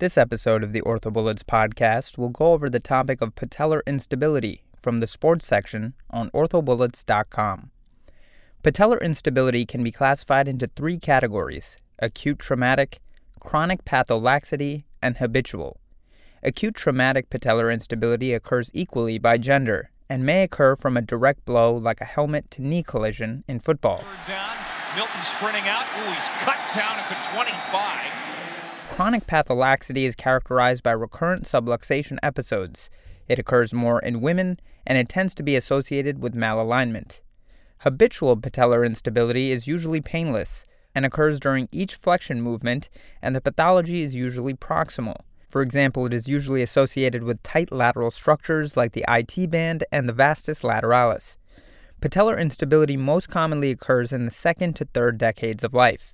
This episode of the OrthoBullets podcast will go over the topic of patellar instability from the sports section on orthobullets.com. Patellar instability can be classified into three categories acute traumatic, chronic patholaxity, and habitual. Acute traumatic patellar instability occurs equally by gender and may occur from a direct blow like a helmet to knee collision in football. Down, Milton sprinting out. Ooh, he's cut down at the 25. Chronic patholaxity is characterized by recurrent subluxation episodes. It occurs more in women and it tends to be associated with malalignment. Habitual patellar instability is usually painless and occurs during each flexion movement, and the pathology is usually proximal. For example, it is usually associated with tight lateral structures like the IT band and the vastus lateralis. Patellar instability most commonly occurs in the second to third decades of life.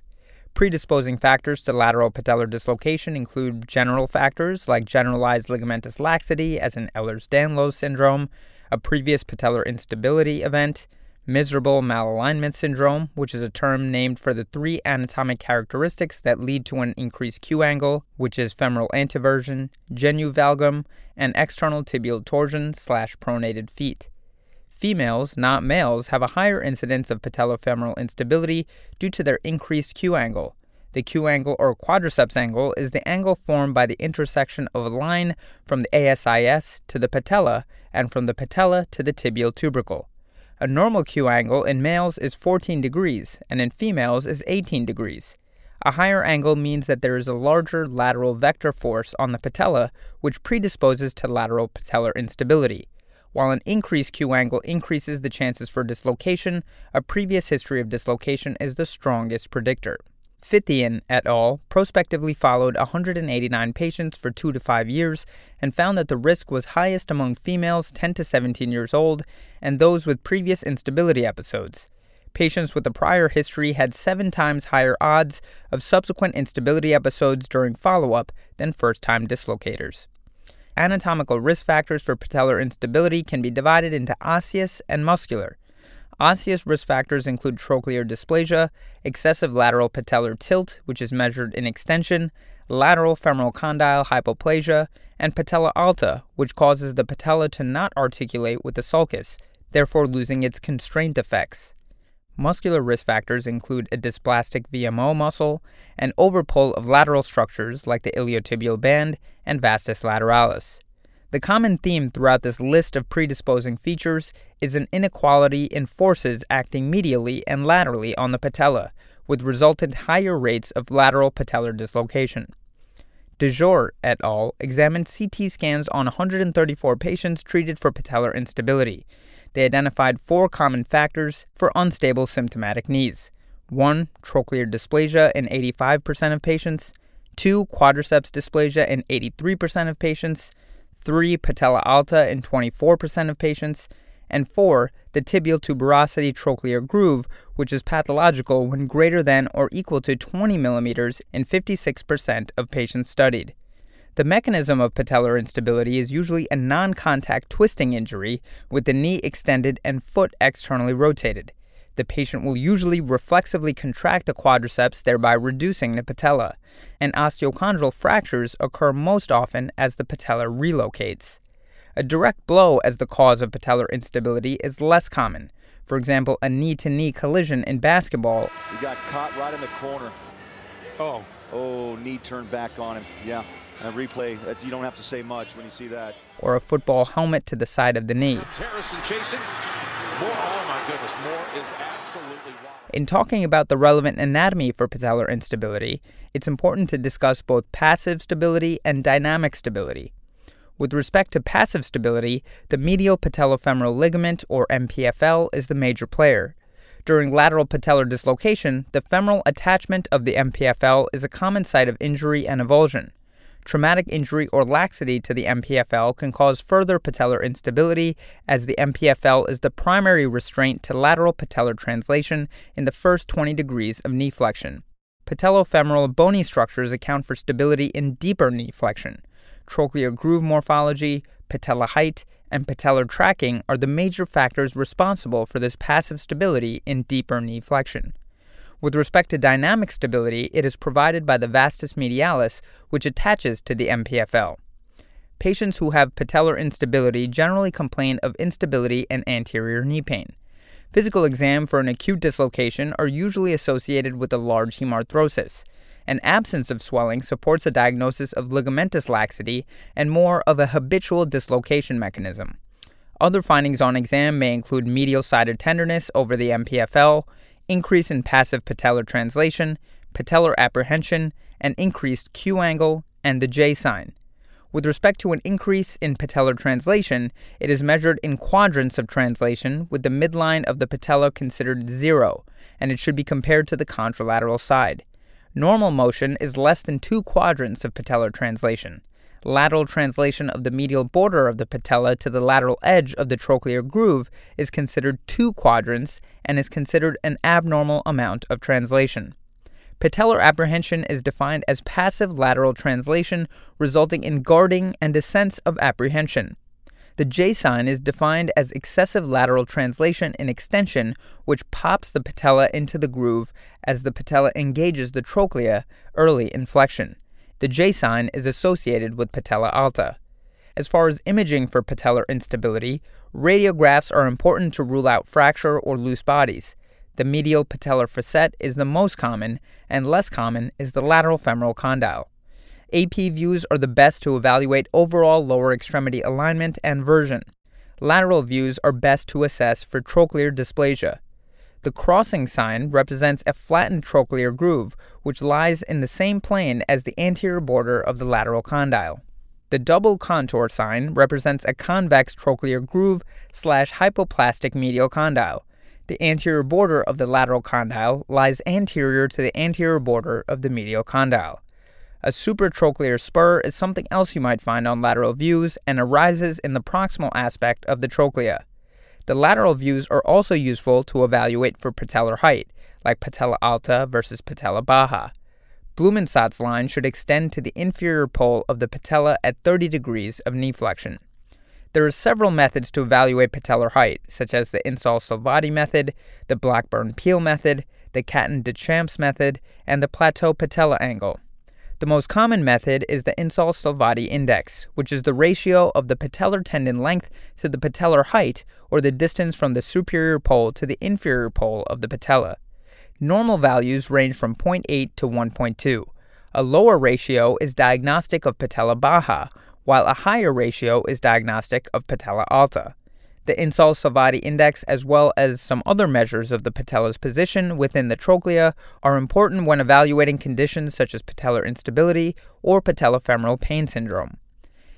Predisposing factors to lateral patellar dislocation include general factors like generalized ligamentous laxity, as in Ehlers Danlos syndrome, a previous patellar instability event, miserable malalignment syndrome, which is a term named for the three anatomic characteristics that lead to an increased Q angle, which is femoral anteversion, genu valgum, and external tibial torsion slash pronated feet. Females, not males, have a higher incidence of patellofemoral instability due to their increased Q angle. The Q angle or quadriceps angle is the angle formed by the intersection of a line from the ASIS to the patella and from the patella to the tibial tubercle. A normal Q angle in males is 14 degrees and in females is 18 degrees. A higher angle means that there is a larger lateral vector force on the patella, which predisposes to lateral patellar instability. While an increased Q angle increases the chances for dislocation, a previous history of dislocation is the strongest predictor. Fithian et al. prospectively followed 189 patients for 2 to 5 years and found that the risk was highest among females 10 to 17 years old and those with previous instability episodes. Patients with a prior history had seven times higher odds of subsequent instability episodes during follow up than first time dislocators. Anatomical risk factors for patellar instability can be divided into osseous and muscular. Osseous risk factors include trochlear dysplasia, excessive lateral patellar tilt, which is measured in extension, lateral femoral condyle hypoplasia, and patella alta, which causes the patella to not articulate with the sulcus, therefore losing its constraint effects. Muscular risk factors include a dysplastic VMO muscle and overpull of lateral structures like the iliotibial band and vastus lateralis. The common theme throughout this list of predisposing features is an inequality in forces acting medially and laterally on the patella, with resultant higher rates of lateral patellar dislocation. DeJour et al. examined CT scans on 134 patients treated for patellar instability they identified four common factors for unstable symptomatic knees 1. Trochlear dysplasia in 85% of patients, 2. Quadriceps dysplasia in 83% of patients, 3. Patella alta in 24% of patients, and 4. The tibial tuberosity trochlear groove, which is pathological when greater than or equal to 20 millimeters in 56% of patients studied. The mechanism of patellar instability is usually a non contact twisting injury with the knee extended and foot externally rotated. The patient will usually reflexively contract the quadriceps, thereby reducing the patella. And osteochondral fractures occur most often as the patella relocates. A direct blow as the cause of patellar instability is less common. For example, a knee to knee collision in basketball. He got caught right in the corner. Oh. Oh, knee turned back on him. Yeah. A replay, that's, you don't have to say much when you see that. Or a football helmet to the side of the knee. Harrison chasing. Moore, oh my goodness, Moore is absolutely wild. In talking about the relevant anatomy for patellar instability, it's important to discuss both passive stability and dynamic stability. With respect to passive stability, the medial patellofemoral ligament, or MPFL, is the major player. During lateral patellar dislocation, the femoral attachment of the MPFL is a common site of injury and avulsion. Traumatic injury or laxity to the MPFL can cause further patellar instability, as the MPFL is the primary restraint to lateral patellar translation in the first 20 degrees of knee flexion. Patellofemoral bony structures account for stability in deeper knee flexion. Trochlear groove morphology, patella height, and patellar tracking are the major factors responsible for this passive stability in deeper knee flexion. With respect to dynamic stability, it is provided by the vastus medialis, which attaches to the MPFL. Patients who have patellar instability generally complain of instability and anterior knee pain. Physical exam for an acute dislocation are usually associated with a large hemarthrosis. An absence of swelling supports a diagnosis of ligamentous laxity and more of a habitual dislocation mechanism. Other findings on exam may include medial sided tenderness over the MPFL, increase in passive patellar translation, patellar apprehension, and increased Q angle and the J sign. With respect to an increase in patellar translation, it is measured in quadrants of translation with the midline of the patella considered zero, and it should be compared to the contralateral side. Normal motion is less than two quadrants of patellar translation. Lateral translation of the medial border of the patella to the lateral edge of the trochlear groove is considered two quadrants and is considered an abnormal amount of translation. Patellar apprehension is defined as passive lateral translation resulting in guarding and a sense of apprehension. The J sign is defined as excessive lateral translation and extension, which pops the patella into the groove as the patella engages the trochlea early in flexion. The J sign is associated with patella alta. As far as imaging for patellar instability, radiographs are important to rule out fracture or loose bodies. The medial patellar facet is the most common, and less common is the lateral femoral condyle. AP views are the best to evaluate overall lower extremity alignment and version. Lateral views are best to assess for trochlear dysplasia. The crossing sign represents a flattened trochlear groove, which lies in the same plane as the anterior border of the lateral condyle. The double contour sign represents a convex trochlear groove slash hypoplastic medial condyle. The anterior border of the lateral condyle lies anterior to the anterior border of the medial condyle. A supratrochlear spur is something else you might find on lateral views and arises in the proximal aspect of the trochlea. The lateral views are also useful to evaluate for patellar height, like patella alta versus patella baja. Blumensaat's line should extend to the inferior pole of the patella at 30 degrees of knee flexion. There are several methods to evaluate patellar height, such as the Insall-Salvati method, the Blackburn-Peel method, the Caton-Deschamps method, and the plateau patella angle. The most common method is the Insall-Salvati index, which is the ratio of the patellar tendon length to the patellar height, or the distance from the superior pole to the inferior pole of the patella. Normal values range from 0.8 to 1.2. A lower ratio is diagnostic of patella baja, while a higher ratio is diagnostic of patella alta. The Insall-Salvati index, as well as some other measures of the patella's position within the trochlea, are important when evaluating conditions such as patellar instability or patellofemoral pain syndrome.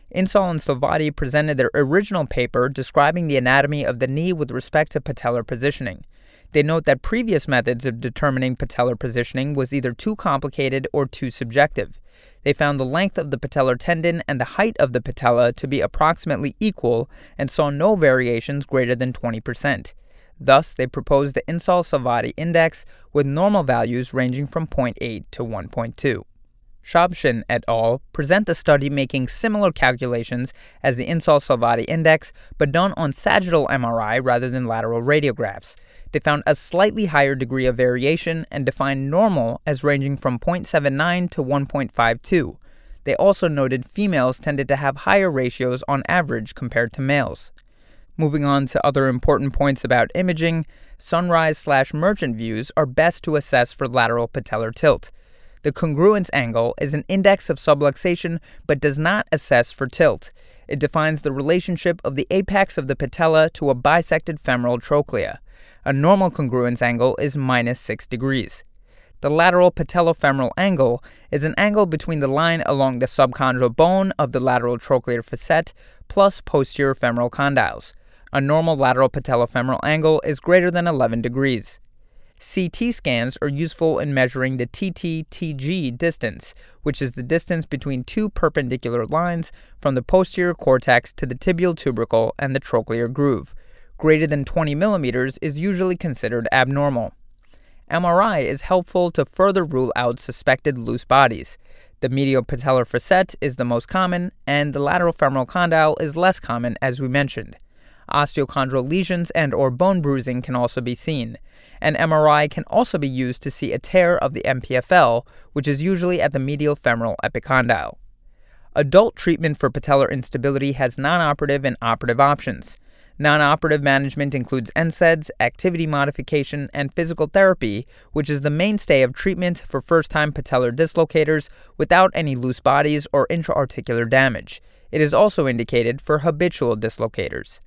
Insall and Salvati presented their original paper describing the anatomy of the knee with respect to patellar positioning. They note that previous methods of determining patellar positioning was either too complicated or too subjective. They found the length of the patellar tendon and the height of the patella to be approximately equal and saw no variations greater than 20%. Thus, they proposed the Insall-Salvati index with normal values ranging from 0.8 to 1.2. Shabshin et al. present the study making similar calculations as the Insall-Salvati index, but done on sagittal MRI rather than lateral radiographs. They found a slightly higher degree of variation and defined normal as ranging from 0.79 to 1.52. They also noted females tended to have higher ratios on average compared to males. Moving on to other important points about imaging, sunrise slash merchant views are best to assess for lateral patellar tilt. The congruence angle is an index of subluxation but does not assess for tilt. It defines the relationship of the apex of the patella to a bisected femoral trochlea. A normal congruence angle is minus 6 degrees. The lateral patellofemoral angle is an angle between the line along the subchondral bone of the lateral trochlear facet plus posterior femoral condyles. A normal lateral patellofemoral angle is greater than 11 degrees. CT scans are useful in measuring the TT-TG distance, which is the distance between two perpendicular lines from the posterior cortex to the tibial tubercle and the trochlear groove. Greater than 20 millimeters is usually considered abnormal. MRI is helpful to further rule out suspected loose bodies. The medial patellar facet is the most common, and the lateral femoral condyle is less common, as we mentioned. Osteochondral lesions and or bone bruising can also be seen. An MRI can also be used to see a tear of the MPFL, which is usually at the medial femoral epicondyle. Adult treatment for patellar instability has non-operative and operative options. Non-operative management includes NSAIDs, activity modification, and physical therapy, which is the mainstay of treatment for first-time patellar dislocators without any loose bodies or intra-articular damage. It is also indicated for habitual dislocators.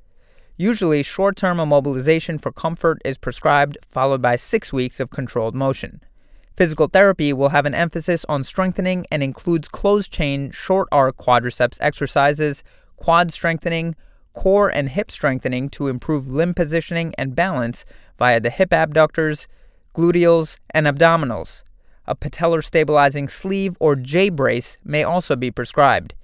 Usually, short term immobilization for comfort is prescribed, followed by six weeks of controlled motion. Physical therapy will have an emphasis on strengthening and includes closed chain short arc quadriceps exercises, quad strengthening, core and hip strengthening to improve limb positioning and balance via the hip abductors, gluteals, and abdominals. A patellar stabilizing sleeve or J brace may also be prescribed.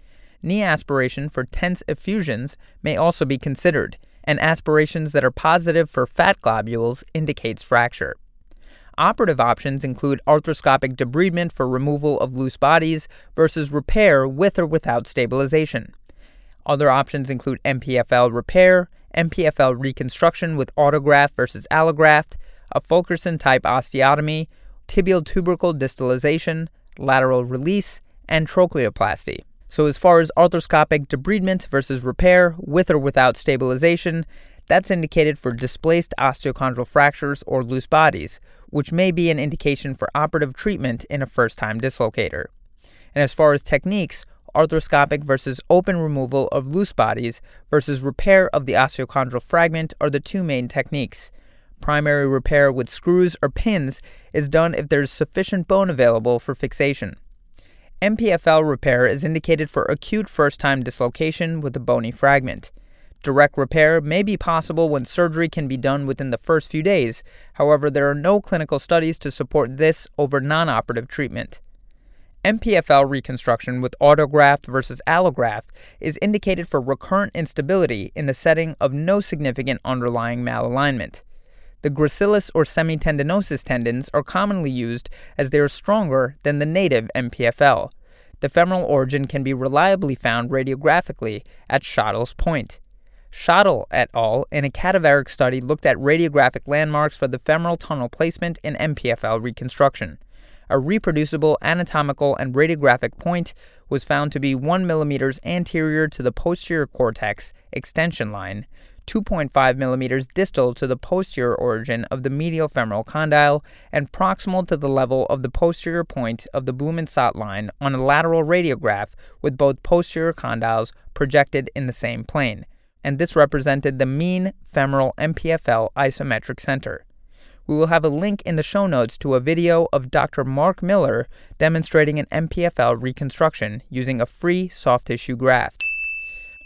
Knee aspiration for tense effusions may also be considered and aspirations that are positive for fat globules indicates fracture. Operative options include arthroscopic debridement for removal of loose bodies versus repair with or without stabilization. Other options include MPFL repair, MPFL reconstruction with autograft versus allograft, a Fulkerson type osteotomy, tibial tubercle distalization, lateral release, and trochleoplasty. So, as far as arthroscopic debridement versus repair with or without stabilization, that's indicated for displaced osteochondral fractures or loose bodies, which may be an indication for operative treatment in a first time dislocator. And as far as techniques, arthroscopic versus open removal of loose bodies versus repair of the osteochondral fragment are the two main techniques. Primary repair with screws or pins is done if there is sufficient bone available for fixation. MPFL repair is indicated for acute first time dislocation with a bony fragment. Direct repair may be possible when surgery can be done within the first few days, however, there are no clinical studies to support this over non operative treatment. MPFL reconstruction with autograft versus allograft is indicated for recurrent instability in the setting of no significant underlying malalignment. The gracilis or semitendinosus tendons are commonly used as they are stronger than the native MPFL. The femoral origin can be reliably found radiographically at Schottle's point. Schottle et al. in a cadaveric study looked at radiographic landmarks for the femoral tunnel placement in MPFL reconstruction. A reproducible anatomical and radiographic point was found to be 1 mm anterior to the posterior cortex extension line, 2.5 millimeters distal to the posterior origin of the medial femoral condyle and proximal to the level of the posterior point of the Blumensaat line on a lateral radiograph with both posterior condyles projected in the same plane. And this represented the mean femoral MPFL isometric center. We will have a link in the show notes to a video of Dr. Mark Miller demonstrating an MPFL reconstruction using a free soft tissue graft.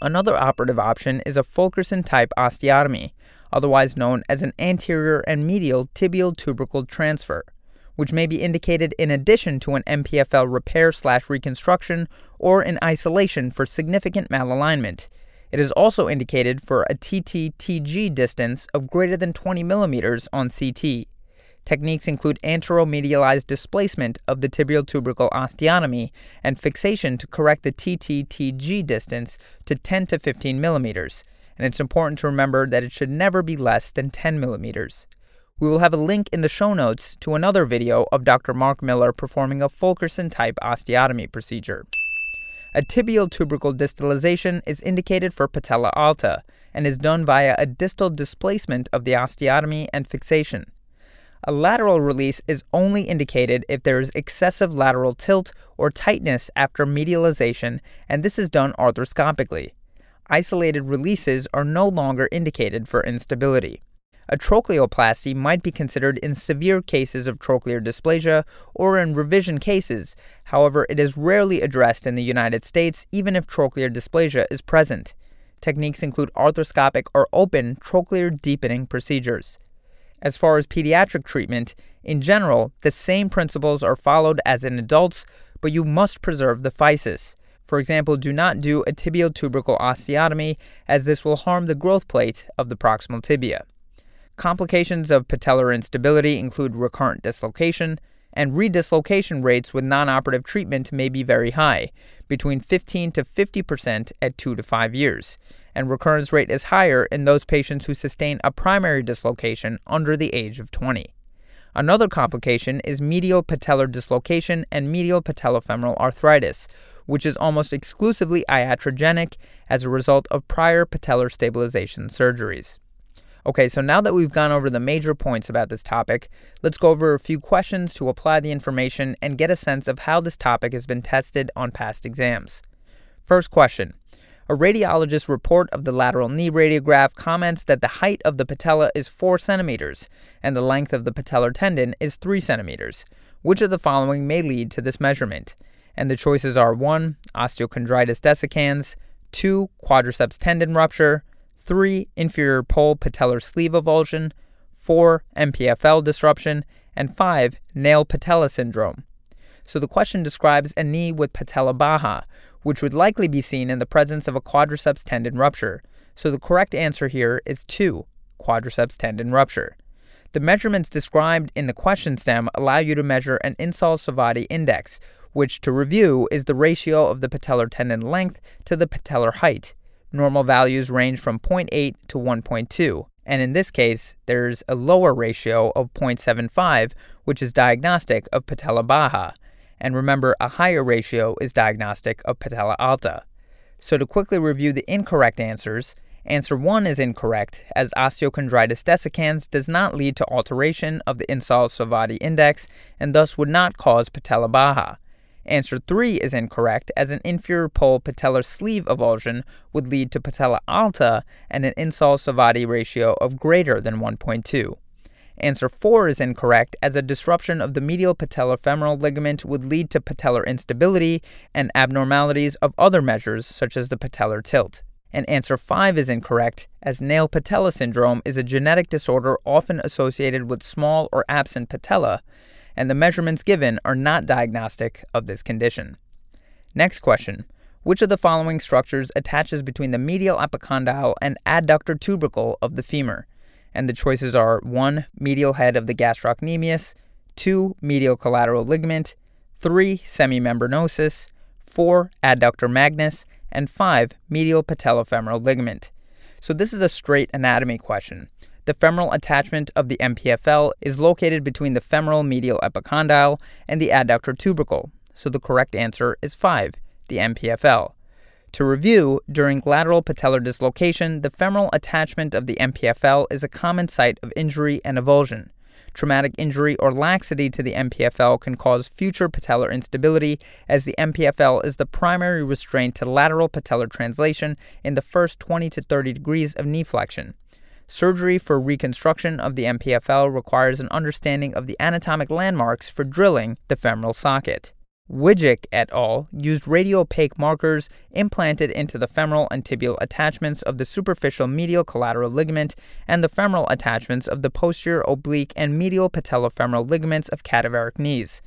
Another operative option is a Fulkerson type osteotomy, otherwise known as an anterior and medial tibial tubercle transfer, which may be indicated in addition to an MPFL repair slash reconstruction or in isolation for significant malalignment. It is also indicated for a TTTG distance of greater than 20 millimeters on CT. Techniques include anteromedialized displacement of the tibial tubercle osteotomy and fixation to correct the TTTG distance to 10 to 15 millimeters, and it's important to remember that it should never be less than 10 millimeters. We will have a link in the show notes to another video of Dr. Mark Miller performing a Fulkerson type osteotomy procedure. A tibial tubercle distalization is indicated for patella alta and is done via a distal displacement of the osteotomy and fixation. A lateral release is only indicated if there is excessive lateral tilt or tightness after medialization, and this is done arthroscopically. Isolated releases are no longer indicated for instability. A trochleoplasty might be considered in severe cases of trochlear dysplasia or in revision cases. However, it is rarely addressed in the United States even if trochlear dysplasia is present. Techniques include arthroscopic or open trochlear deepening procedures. As far as pediatric treatment, in general, the same principles are followed as in adults, but you must preserve the physis. For example, do not do a tibial tubercle osteotomy, as this will harm the growth plate of the proximal tibia. Complications of patellar instability include recurrent dislocation, and redislocation rates with non-operative treatment may be very high, between 15 to 50% at 2 to 5 years, and recurrence rate is higher in those patients who sustain a primary dislocation under the age of 20. Another complication is medial patellar dislocation and medial patellofemoral arthritis, which is almost exclusively iatrogenic as a result of prior patellar stabilization surgeries. Okay, so now that we've gone over the major points about this topic, let's go over a few questions to apply the information and get a sense of how this topic has been tested on past exams. First question A radiologist's report of the lateral knee radiograph comments that the height of the patella is 4 centimeters and the length of the patellar tendon is 3 centimeters. Which of the following may lead to this measurement? And the choices are 1. Osteochondritis dissecans, 2. Quadriceps tendon rupture, 3. Inferior pole patellar sleeve avulsion, 4. MPFL disruption, and 5. Nail patella syndrome. So the question describes a knee with patella baja, which would likely be seen in the presence of a quadriceps tendon rupture. So the correct answer here is 2. Quadriceps tendon rupture. The measurements described in the question stem allow you to measure an Insall-Salvati index, which, to review, is the ratio of the patellar tendon length to the patellar height. Normal values range from 0.8 to 1.2, and in this case, there's a lower ratio of 0.75, which is diagnostic of patella baja. And remember, a higher ratio is diagnostic of patella alta. So, to quickly review the incorrect answers, answer 1 is incorrect, as osteochondritis dissecans does not lead to alteration of the Insall-Salvati index and thus would not cause patella baja. Answer 3 is incorrect, as an inferior pole patellar sleeve avulsion would lead to patella alta and an Insall-Salvati ratio of greater than 1.2. Answer 4 is incorrect, as a disruption of the medial patellofemoral ligament would lead to patellar instability and abnormalities of other measures, such as the patellar tilt. And answer 5 is incorrect, as nail patella syndrome is a genetic disorder often associated with small or absent patella and the measurements given are not diagnostic of this condition. Next question Which of the following structures attaches between the medial epicondyle and adductor tubercle of the femur? And the choices are 1. Medial head of the gastrocnemius, 2. Medial collateral ligament, 3. Semimembranosus, 4. Adductor magnus, and 5. Medial patellofemoral ligament. So this is a straight anatomy question. The femoral attachment of the MPFL is located between the femoral medial epicondyle and the adductor tubercle, so the correct answer is 5, the MPFL. To review, during lateral patellar dislocation, the femoral attachment of the MPFL is a common site of injury and avulsion. Traumatic injury or laxity to the MPFL can cause future patellar instability, as the MPFL is the primary restraint to lateral patellar translation in the first 20 to 30 degrees of knee flexion. Surgery for reconstruction of the MPFL requires an understanding of the anatomic landmarks for drilling the femoral socket. Wijdicks et al. used radiopaque markers implanted into the femoral and tibial attachments of the superficial medial collateral ligament and the femoral attachments of the posterior oblique and medial patellofemoral ligaments of cadaveric knees.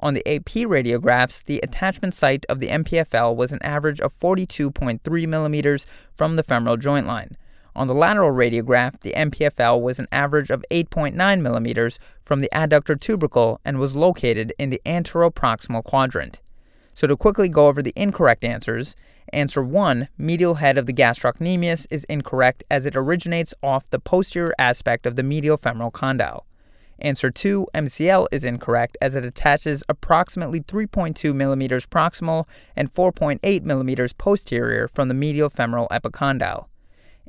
On the AP radiographs, the attachment site of the MPFL was an average of 42.3 millimeters from the femoral joint line. On the lateral radiograph, the MPFL was an average of 8.9 millimeters from the adductor tubercle and was located in the anteroproximal quadrant. So, to quickly go over the incorrect answers, answer 1, medial head of the gastrocnemius, is incorrect as it originates off the posterior aspect of the medial femoral condyle. Answer 2, MCL, is incorrect as it attaches approximately 3.2 millimeters proximal and 4.8 millimeters posterior from the medial femoral epicondyle.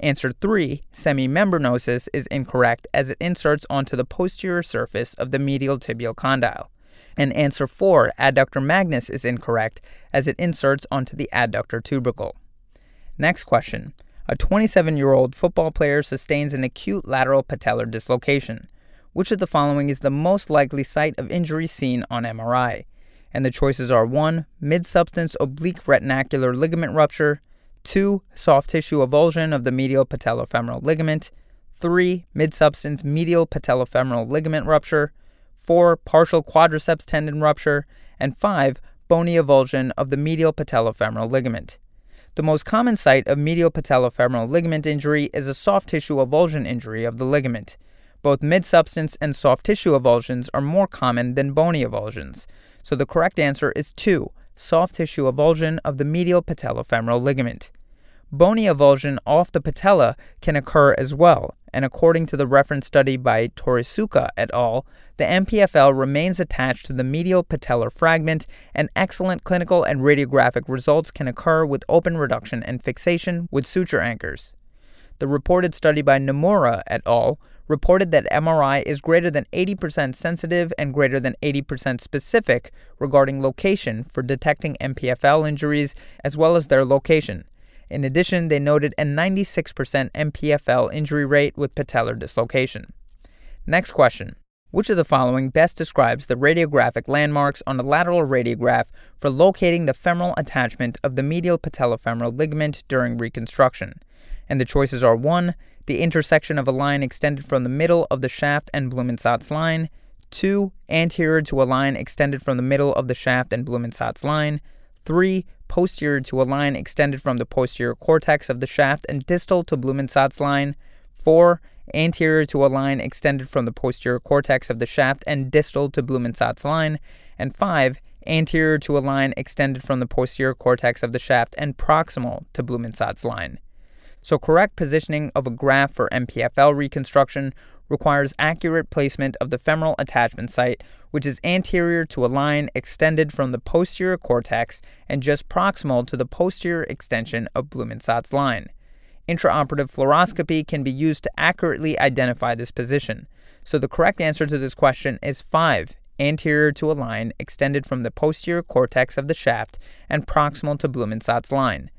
Answer 3, semimembranosus, is incorrect as it inserts onto the posterior surface of the medial tibial condyle. And answer 4, adductor magnus, is incorrect as it inserts onto the adductor tubercle. Next question. A 27 year old football player sustains an acute lateral patellar dislocation. Which of the following is the most likely site of injury seen on MRI? And the choices are 1. Mid substance oblique retinacular ligament rupture, 2. Soft tissue avulsion of the medial patellofemoral ligament. 3. Mid-substance medial patellofemoral ligament rupture. 4. Partial quadriceps tendon rupture. And 5. Bony avulsion of the medial patellofemoral ligament. The most common site of medial patellofemoral ligament injury is a soft tissue avulsion injury of the ligament. Both mid substance and soft tissue avulsions are more common than bony avulsions. So the correct answer is 2, soft tissue avulsion of the medial patellofemoral ligament. Bony avulsion off the patella can occur as well, and according to the reference study by Torisuka et al., the MPFL remains attached to the medial patellar fragment, and excellent clinical and radiographic results can occur with open reduction and fixation with suture anchors. The reported study by Nomura et al. reported that MRI is greater than 80% sensitive and greater than 80% specific regarding location for detecting MPFL injuries as well as their location. In addition, they noted a 96% MPFL injury rate with patellar dislocation. Next question. Which of the following best describes the radiographic landmarks on a lateral radiograph for locating the femoral attachment of the medial patellofemoral ligament during reconstruction? And the choices are 1. The intersection of a line extended from the middle of the shaft and Blumensaat line, 2. Anterior to a line extended from the middle of the shaft and Blumensaat line, 3 posterior to a line extended from the posterior cortex of the shaft and distal to Blumensaat line. 4. Anterior to a line extended from the posterior cortex of the shaft and distal to Blumensaat line. And 5. Anterior to a line extended from the posterior cortex of the shaft and proximal to Blumensaat line. So, correct positioning of a graft for MPFL reconstruction requires accurate placement of the femoral attachment site, which is anterior to a line extended from the posterior cortex and just proximal to the posterior extension of Blumensaat's line. Intraoperative fluoroscopy can be used to accurately identify this position. So the correct answer to this question is 5, anterior to a line extended from the posterior cortex of the shaft and proximal to Blumensaat's line.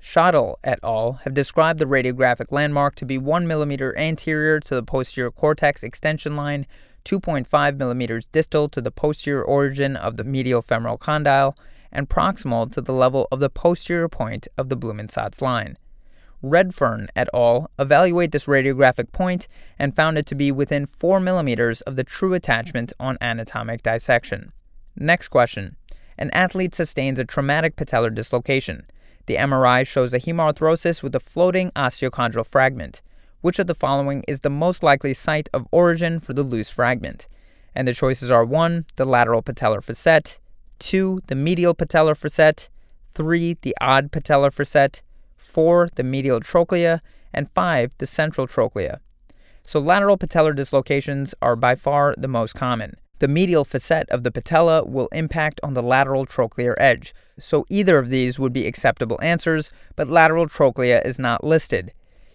Schottle et al. have described the radiographic landmark to be 1 mm anterior to the posterior cortex extension line, 2.5 mm distal to the posterior origin of the medial femoral condyle, and proximal to the level of the posterior point of the Blumensaat's line. Redfern et al. evaluate this radiographic point and found it to be within 4 mm of the true attachment on anatomic dissection. Next question. An athlete sustains a traumatic patellar dislocation. The MRI shows a hemarthrosis with a floating osteochondral fragment. Which of the following is the most likely site of origin for the loose fragment? And the choices are 1. The lateral patellar facet, 2. The medial patellar facet, 3. The odd patellar facet, 4. The medial trochlea, and 5. The central trochlea. So lateral patellar dislocations are by far the most common. The medial facet of the patella will impact on the lateral trochlear edge, so either of these would be acceptable answers, but lateral trochlea is not listed.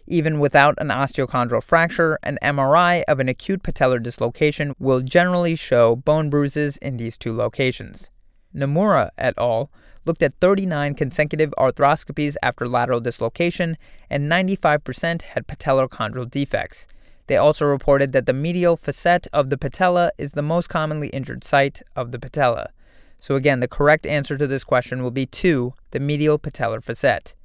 Even without an osteochondral fracture, an MRI of an acute patellar dislocation will generally show bone bruises in these two locations. Nomura et al. looked at 39 consecutive arthroscopies after lateral dislocation, and 95% had patellar chondral defects. They also reported that the medial facet of the patella is the most commonly injured site of the patella. So, again, the correct answer to this question will be 2, the medial patellar facet.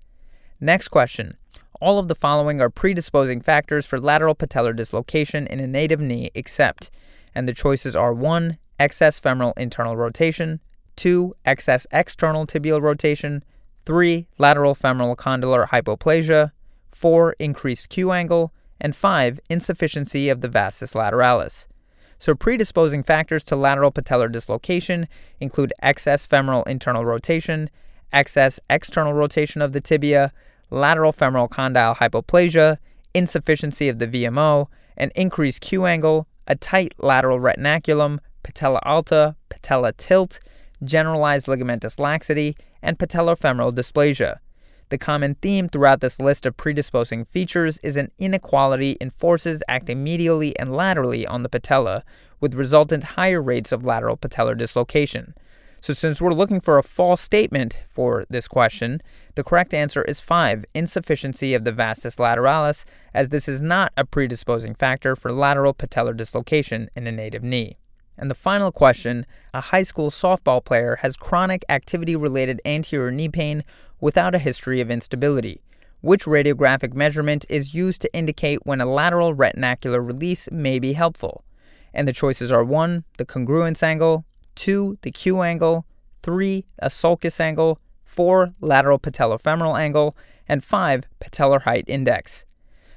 Next question. All of the following are predisposing factors for lateral patellar dislocation in a native knee except, and the choices are 1. Excess femoral internal rotation, 2. Excess external tibial rotation, 3. Lateral femoral condylar hypoplasia, 4. Increased Q angle, and 5. Insufficiency of the vastus lateralis. So, predisposing factors to lateral patellar dislocation include excess femoral internal rotation, excess external rotation of the tibia, lateral femoral condyle hypoplasia, insufficiency of the VMO, an increased Q angle, a tight lateral retinaculum, patella alta, patella tilt, generalized ligamentous laxity, and patellofemoral dysplasia. The common theme throughout this list of predisposing features is an inequality in forces acting medially and laterally on the patella, with resultant higher rates of lateral patellar dislocation. So, since we're looking for a false statement for this question, the correct answer is 5 insufficiency of the vastus lateralis, as this is not a predisposing factor for lateral patellar dislocation in a native knee. And the final question a high school softball player has chronic activity related anterior knee pain without a history of instability. Which radiographic measurement is used to indicate when a lateral retinacular release may be helpful? And the choices are 1. The congruence angle, 2. The Q angle, 3. A sulcus angle, 4. Lateral patellofemoral angle, and 5. Patellar height index.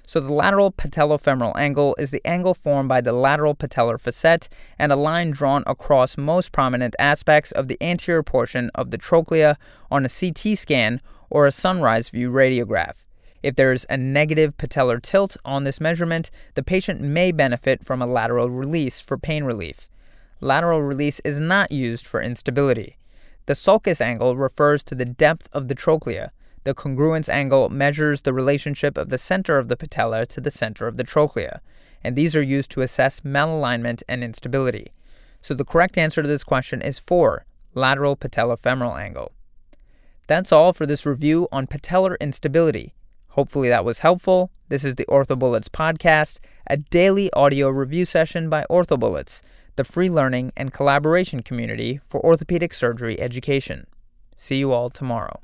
So the lateral patellofemoral angle is the angle formed by the lateral patellar facet and a line drawn across most prominent aspects of the anterior portion of the trochlea on a CT scan or a sunrise view radiograph. If there is a negative patellar tilt on this measurement, the patient may benefit from a lateral release for pain relief. Lateral release is not used for instability. The sulcus angle refers to the depth of the trochlea. The congruence angle measures the relationship of the center of the patella to the center of the trochlea, and these are used to assess malalignment and instability. So the correct answer to this question is 4, lateral patellofemoral angle. That's all for this review on patellar instability. Hopefully that was helpful. This is the OrthoBullets podcast, a daily audio review session by OrthoBullets, the free learning and collaboration community for orthopedic surgery education. See you all tomorrow.